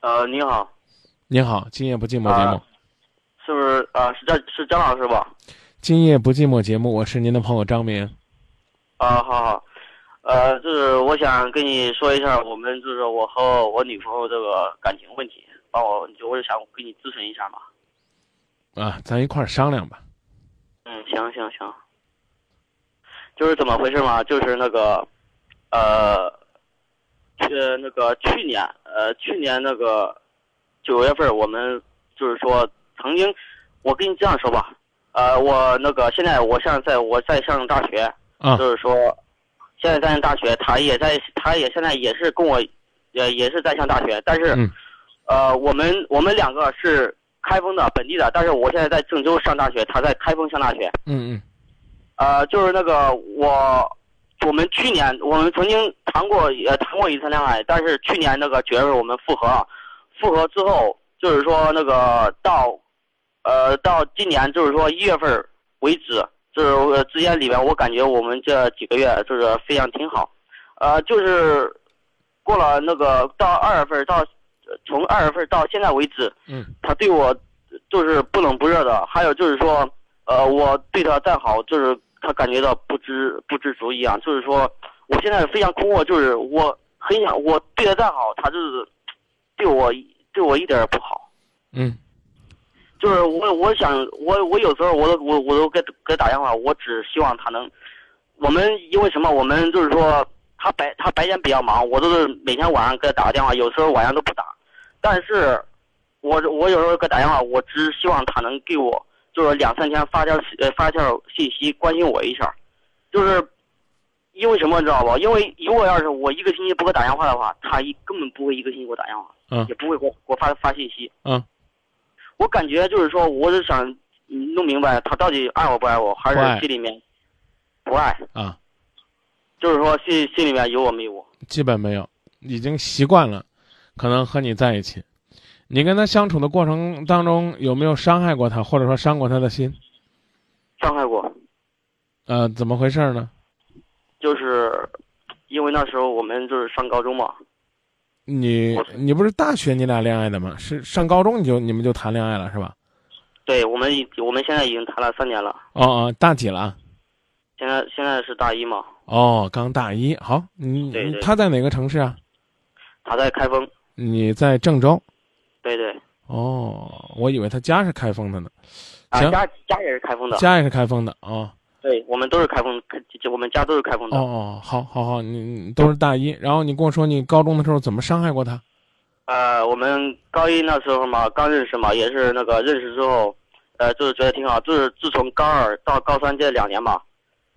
呃，你好，您好，今夜不寂寞节目，啊是不是啊？是张是张老师吧？今夜不寂寞节目，我是您的朋友张明。啊，好好，呃，就是我想跟你说一下，我们就是我和我女朋友这个感情问题，帮我，就我就想跟你咨询一下嘛。啊，咱一块儿商量吧。嗯，行行行，就是怎么回事嘛？就是那个，呃，去那个去年，呃，去年那个九月份，我们就是说曾经，我跟你这样说吧，呃，我那个现在我现在在我在上大学，啊。就是说现在在上大学，他也在，他也现在也是跟我，也也是在上大学，但是，嗯。呃，我们我们两个是开封的本地的，但是我现在在郑州上大学，他在开封上大学。嗯嗯。呃，就是那个我，我们去年我们曾经谈过也谈过一次恋爱，但是去年那个九月份我们复合了，复合之后就是说那个到，呃，到今年就是说一月份为止，就是呃之间里边我感觉我们这几个月就是非常挺好，呃，就是过了那个到二月份到，从二月份到现在为止，嗯。他对我就是不冷不热的，还有就是说，呃，我对他再好，就是他感觉到不知不知足一样。就是说，我现在非常困惑，就是我很想，我对他再好，他就是对我对我一点也不好。嗯就是我我想我我有时候我都我我都给给他打电话，我只希望他能，我们因为什么？我们就是说他白他白天比较忙，我都是每天晚上给他打个电话，有时候晚上都不打。但是，我我有时候给他打电话，我只希望他能给我就是两三天发条呃发条信息关心我一下，就是因为什么你知道吧？因为如果要是我一个星期不给我打电话的话，他一根本不会一个星期给我打电话。嗯也不会给我给我发发信息。嗯，我感觉就是说，我是想嗯弄明白他到底爱我不爱我，还是心里面不爱，啊，就是说心心里面有我没我。基本没有，已经习惯了，可能和你在一起。你跟他相处的过程当中，有没有伤害过他，或者说伤过他的心？伤害过，呃，怎么回事呢？就是因为那时候我们就是上高中嘛，你你不是大学你俩恋爱的吗？是上高中你就你们就谈恋爱了是吧？对我们已我们现在已经谈了三年了，哦哦，大几了？现在现在是大一嘛，哦，刚大一。好，你对对他在哪个城市啊？他在开封，你在郑州。对对，哦，我以为他家是开封的呢。啊家家也是开封的，家也是开封的啊。对我们都是开封，我们家都是开封的。哦哦，好，好，好，你你都是大一，然后你跟我说你高中的时候怎么伤害过他？呃，我们高一那时候嘛，刚认识嘛，也是那个认识之后，呃，就是觉得挺好。就是自从高二到高三这两年嘛，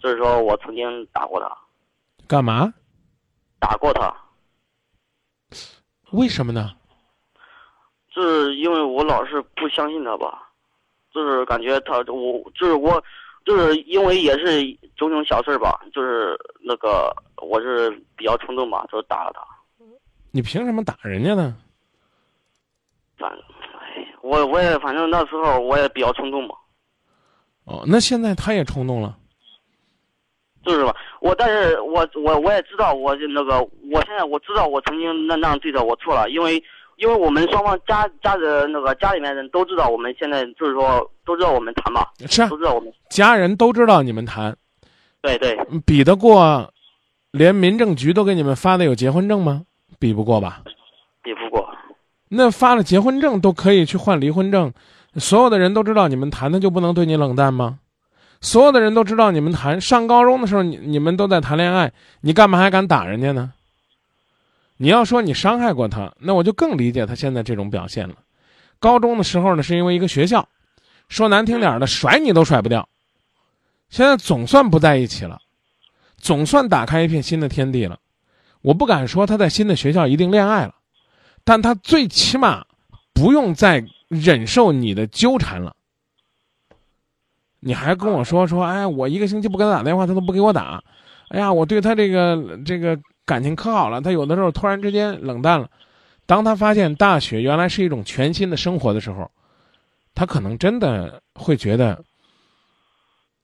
就是说我曾经打过他，干嘛？打过他，为什么呢？就是因为我老是不相信他吧，就是感觉他我就是我，就是因为也是种种小事儿吧，就是那个我是比较冲动吧，就打了他。你凭什么打人家呢？反，哎，我我也反正那时候我也比较冲动嘛。哦，那现在他也冲动了。就是吧，我但是我我我也知道，我那个我现在我知道我曾经那那样对他我错了，因为因为我们双方家家人那个家里面人都知道我们现在就是说都知道我们谈嘛，是啊都知道我们家人都知道你们谈，对对比得过连民政局都给你们发的有结婚证吗？比不过吧？比不过，那发了结婚证都可以去换离婚证，所有的人都知道你们谈，他就不能对你冷淡吗？所有的人都知道你们谈，上高中的时候你你们都在谈恋爱，你干嘛还敢打人家呢？你要说你伤害过他，那我就更理解他现在这种表现了。高中的时候呢，是因为一个学校，说难听点的，甩你都甩不掉。现在总算不在一起了，总算打开一片新的天地了。我不敢说他在新的学校一定恋爱了，但他最起码不用再忍受你的纠缠了。你还跟我说说，哎，我一个星期不给他打电话，他都不给我打。哎呀，我对他这个这个感情可好了，他有的时候突然之间冷淡了。当他发现大学原来是一种全新的生活的时候，他可能真的会觉得，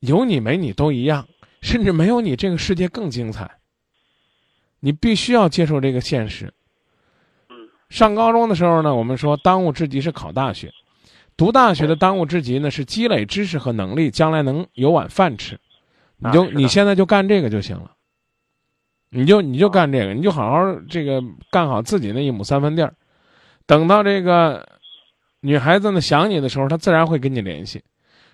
有你没你都一样，甚至没有你这个世界更精彩。你必须要接受这个现实。嗯上高中的时候呢，我们说当务之急是考大学，读大学的当务之急呢是积累知识和能力，将来能有碗饭吃。你就、你现在就干这个就行了，你就你就干这个，你就好好这个干好自己那一亩三分地儿。等到这个女孩子呢想你的时候，她自然会跟你联系。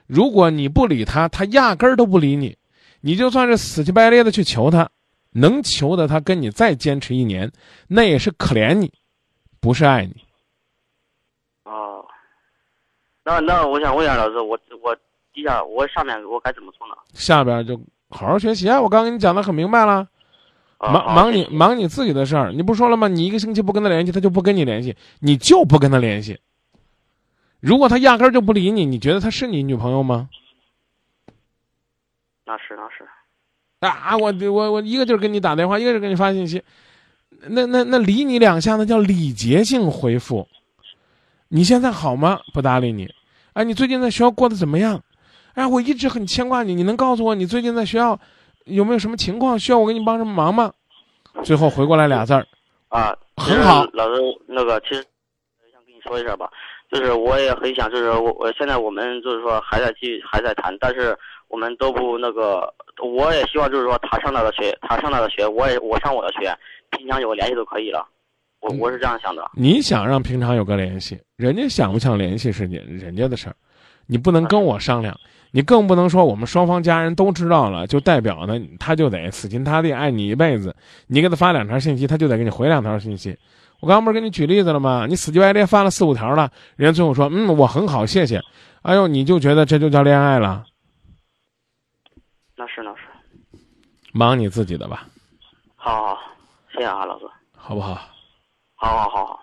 如果你不理她，她压根儿都不理你。你就算是死乞白赖的去求她，能求的她跟你再坚持一年，那也是可怜你，不是爱你。哦，那那我想问一下老师，我我底下我下面我该怎么做呢？下边就好好学习啊！我刚跟你讲的很明白了。忙忙你忙你自己的事儿，你不说了吗？你一个星期不跟他联系，他就不跟你联系，你就不跟他联系。如果他压根儿就不理你，你觉得他是你女朋友吗？那是那是，啊，我我我一个劲儿给你打电话，一个劲儿给你发信息，那那那理你两下，那叫礼节性回复。你现在好吗？不搭理你。哎，你最近在学校过得怎么样？哎，我一直很牵挂你，你能告诉我你最近在学校有没有什么情况需要我给你帮什么忙吗？最后回过来俩字儿，啊，很好老师，那个其实想跟你说一下吧，就是我也很想，就是我我现在我们就是说还在继续还在谈，但是我们都不那个，我也希望就是说他上那个学，他上那个学，我也我上我的学，平常有个联系就可以了，我嗯我是这样想的。你想让平常有个联系，人家想不想联系是人人家的事儿，你不能跟我商量，你更不能说我们双方家人都知道了，就代表呢他就得死心塌地爱你一辈子。你给他发两条信息，他就得给你回两条信息。我刚不是给你举例子了吗？你死乞白赖发了四五条了，人家最后说嗯我很好谢谢，哎呦你就觉得这就叫恋爱了？那是那是，忙你自己的吧，好好好，谢谢啊，老哥，好不好？好好好好，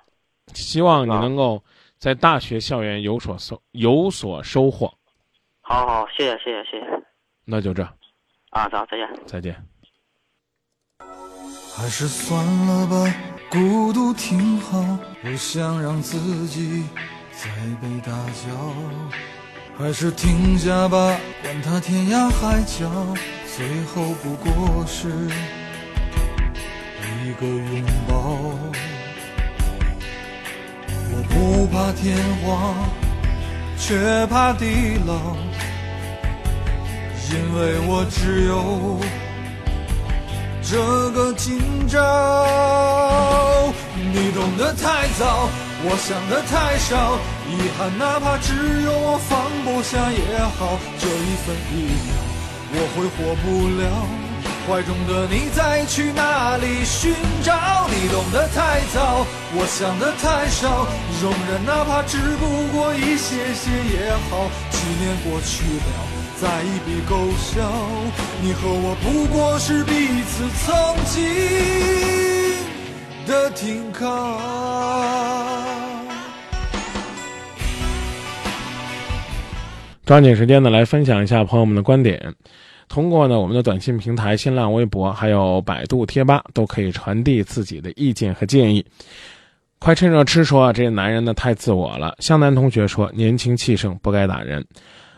希望你啊能够在大学校园有所收有所收获。好好，谢谢谢谢谢谢，那就这，啊，走，再见。再见。还是算了吧，孤独挺好，不想让自己再被打搅。还是停下吧，管他天涯海角，最后不过是一个拥抱。不怕天荒，却怕地老，因为我只有。这个今朝，你懂得太早，我想的太少，遗憾哪怕只有我放不下也好，这一分一秒我会活不了，怀中的你再去哪里寻找？你懂得太早，我想的太少，容忍哪怕只不过一些些也好，几年过去了。再一笔勾销，你和我不过是彼此曾经的停靠。抓紧时间呢，来分享一下朋友们的观点。通过呢我们的短信平台、新浪微博还有百度贴吧，都可以传递自己的意见和建议。快趁热吃说啊，这男人呢太自我了。湘南同学说，年轻气盛，不该打人。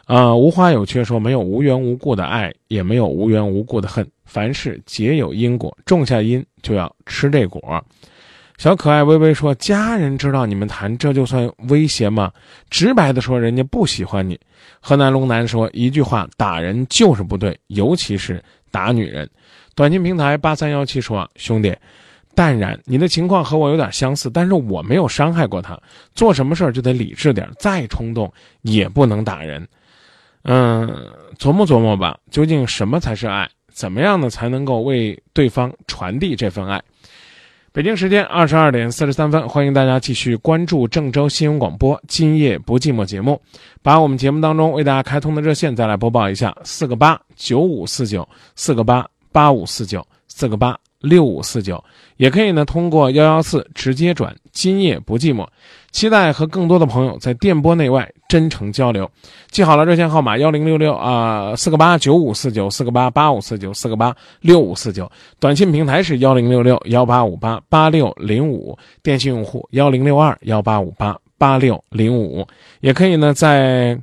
啊、无花有缺说，没有无缘无故的爱，也没有无缘无故的恨。凡事皆有因果，种下因就要吃这果。小可爱微微说：“家人知道你们谈，这就算威胁吗？直白的说，人家不喜欢你。”河南龙南说：“一句话，打人就是不对，尤其是打女人。”短信平台八三幺七说：“兄弟，淡然，你的情况和我有点相似，但是我没有伤害过他。做什么事儿就得理智点，再冲动也不能打人。嗯，琢磨琢磨吧，究竟什么才是爱？怎么样呢才能够为对方传递这份爱？”北京时间二十二点四十三分，欢迎大家继续关注郑州新闻广播《今夜不寂寞》节目，把我们节目当中为大家开通的热线再来播报一下：四个八九五四九，四个八八五四九，四个八六五四九，也可以呢通过幺幺四直接转《今夜不寂寞》，期待和更多的朋友在电波内外真诚交流。记好了，热线号码幺零六六啊，四个八九五四九，四个八八五四九，四个八六五四九。短信平台是幺零六六幺八五八八六零五，电信用户幺零六二幺八五八八六零五，也可以呢在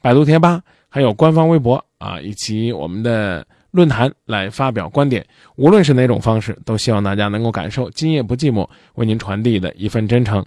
百度贴吧、还有官方微博啊，以及我们的论坛来发表观点。无论是哪种方式，都希望大家能够感受今夜不寂寞为您传递的一份真诚。